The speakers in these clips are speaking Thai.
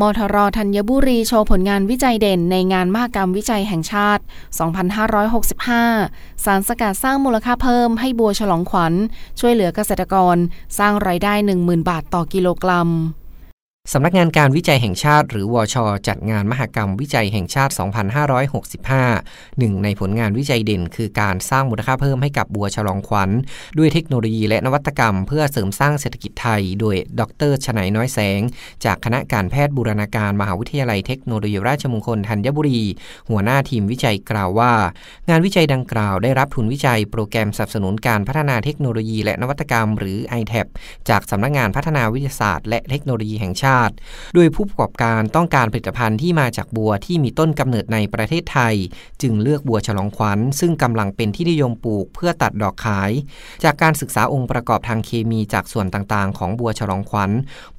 มทรธัญบุรีโชว์ผลงานวิจัยเด่นในงานมหกรรมวิจัยแห่งชาติ 2565 สารสกัดสร้างมูลค่าเพิ่มให้บัวฉลองขวัญ ช่วยเหลือเกษตรกร สร้างรายได้ 10,000 บาทต่อกิโลกรัม สำนักงานการวิจัยแห่งชาติ หรือวช จัดงานมหกรรมวิจัยแห่งชาติ 2565 หนึ่งในผลงานวิจัยเด่น คือการสร้างมูลค่าเพิ่มให้กับบัวฉลองขวัญ ด้วยเทคโนโลยีและนวัตกรรม เพื่อเสริมสร้างเศรษฐกิจไทย โดย ดรชนัยน้อยแสง จากคณะการแพทย์บูรณาการมหาวิทยาลัยเทคโนโลยีราชมงคลธัญบุรี หัวหน้าทีมวิจัยกล่าวว่า งานวิจัยดังกล่าวได้รับทุนวิจัย โปรแกรมสนับสนุนการพัฒนาเทคโนโลยีและนวัตกรรม หรือ ITAP จากสำนักงานพัฒนาวิทยาศาสตร์ และเทคโนโลยีแห่งชาติโดยผู้ประกอบการต้องการผลิตภัณฑ์ที่มาจากบัวที่มีต้นกำเนิดในประเทศไทย จึงเลือกบัวฉลองขวัญ ซึ่งกำลังเป็นที่นิยมปลูกเพื่อตัดดอกขาย จากการศึกษาองค์ประกอบทางเคมีจากส่วนต่างๆ ของบัวฉลองขวัญ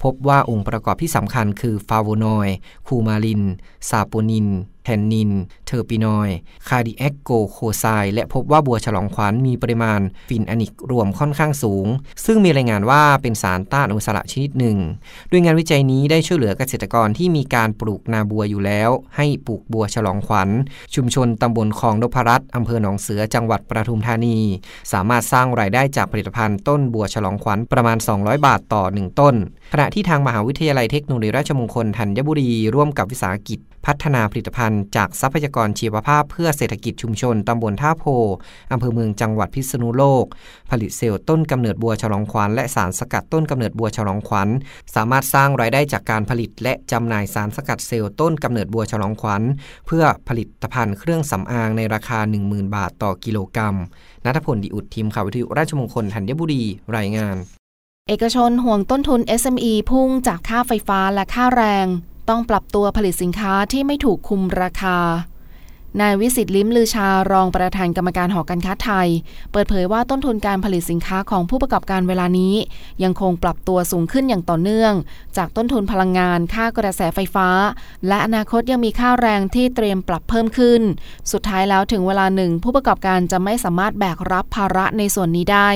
พบว่าองค์ประกอบที่สำคัญคือฟาโวนอยด์คูมาริน ซาโปนิน แทนนิน เทอร์ปีนอยด์ cardiac glycoside และพบว่าบัวฉลองขวัญมีปริมาณ phenolic รวมค่อนข้างสูง ซึ่งมีรายงานว่าเป็นสารต้านอนุมูลอิสระชนิดหนึ่ง ด้วยงานวิจัยนี้ได้ช่วยเหลือเกษตรกรที่มีการปลูกนาบัวอยู่แล้ว ให้ปลูกบัวฉลองขวัญ ชุมชนตำบลคลองนพรัตน์อำเภอหนองเสือจังหวัดปทุมธานี สามารถสร้างรายได้จากผลิตภัณฑ์ต้นบัวฉลองขวัญประมาณ 200 บาทต่อ 1 ต้น ขณะที่ทางมหาวิทยาลัยเทคโนโลยีราชมงคลธัญบุรีร่วมกับวิสาหกิจ พัฒนาผลิตภัณฑ์จากทรัพยากรชีวภาพเพื่อเศรษฐกิจชุมชนตำบลท่าโพอำเภอเมืองจังหวัดพิษณุโลก ผลิตเซลล์ต้นกำเนิดบัวฉลองขวัญและสารสกัดต้นกำเนิดบัวฉลองขวัญสามารถสร้างรายได้จากการผลิตและจำหน่ายสารสกัดเซลล์ต้นกำเนิดบัวฉลองขวัญเพื่อผลิตภัณฑ์เครื่องสำอางในราคา 10,000 บาทต่อกิโลกรัมนัทพลดิอุดทีมข่าววิทยุราชมงคลธัญบุรีรายงานเอกชนห่วงต้นทุน SME พุ่งจากค่าไฟฟ้าและค่าแรง ต้องปรับตัวผลิตสินค้าที่ไม่ถูกคุมราคา นายวิสิตลิ้มลือชารองประธานกรรมการหอการค้าไทย เปิดเผยว่าต้นทุนการผลิตสินค้าของผู้ประกอบการเวลานี้ ยังคงปรับตัวสูงขึ้นอย่างต่อเนื่อง จากต้นทุนพลังงาน ค่ากระแสไฟฟ้า และอนาคตยังมีค่าแรงที่เตรียมปรับเพิ่มขึ้น สุดท้ายแล้วถึงเวลาหนึ่ง ผู้ประกอบการจะไม่สามารถแบกรับภาระในส่วนนี้ได้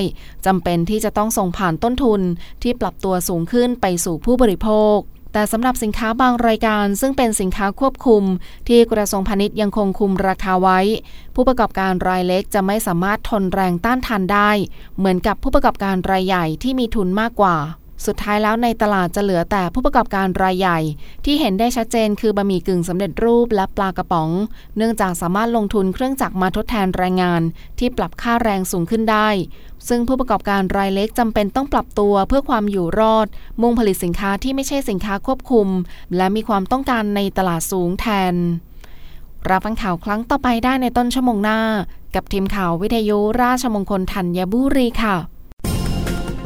จำเป็นที่จะต้องส่งผ่านต้นทุนที่ปรับตัวสูงขึ้นไปสู่ผู้บริโภค แต่สำหรับสินค้าบางรายการซึ่งเป็นสินค้าควบคุม ที่กระทรวงพาณิชย์ยังคงคุมราคาไว้ ผู้ประกอบการรายเล็กจะไม่สามารถทนแรงต้านทานได้ เหมือนกับผู้ประกอบการรายใหญ่ที่มีทุนมากกว่า สุดท้ายแล้วในตลาดจะเหลือแต่ผู้ประกอบการรายใหญ่ ที่เห็นได้ชัดเจนคือบะหมี่กึ่งสำเร็จรูปและปลากระป๋อง เนื่องจากสามารถลงทุนเครื่องจักรมาทดแทนแรงงาน ที่ปรับค่าแรงสูงขึ้นได้ ซึ่งผู้ประกอบการรายเล็กจำเป็นต้องปรับตัวเพื่อความอยู่รอด มุ่งผลิตสินค้าที่ไม่ใช่สินค้าควบคุม และมีความต้องการในตลาดสูงแทน รับฟังข่าวครั้งต่อไปได้ในต้นชั่วโมงหน้า กับทีมข่าววิทยุราชมงคลธัญบุรีค่ะ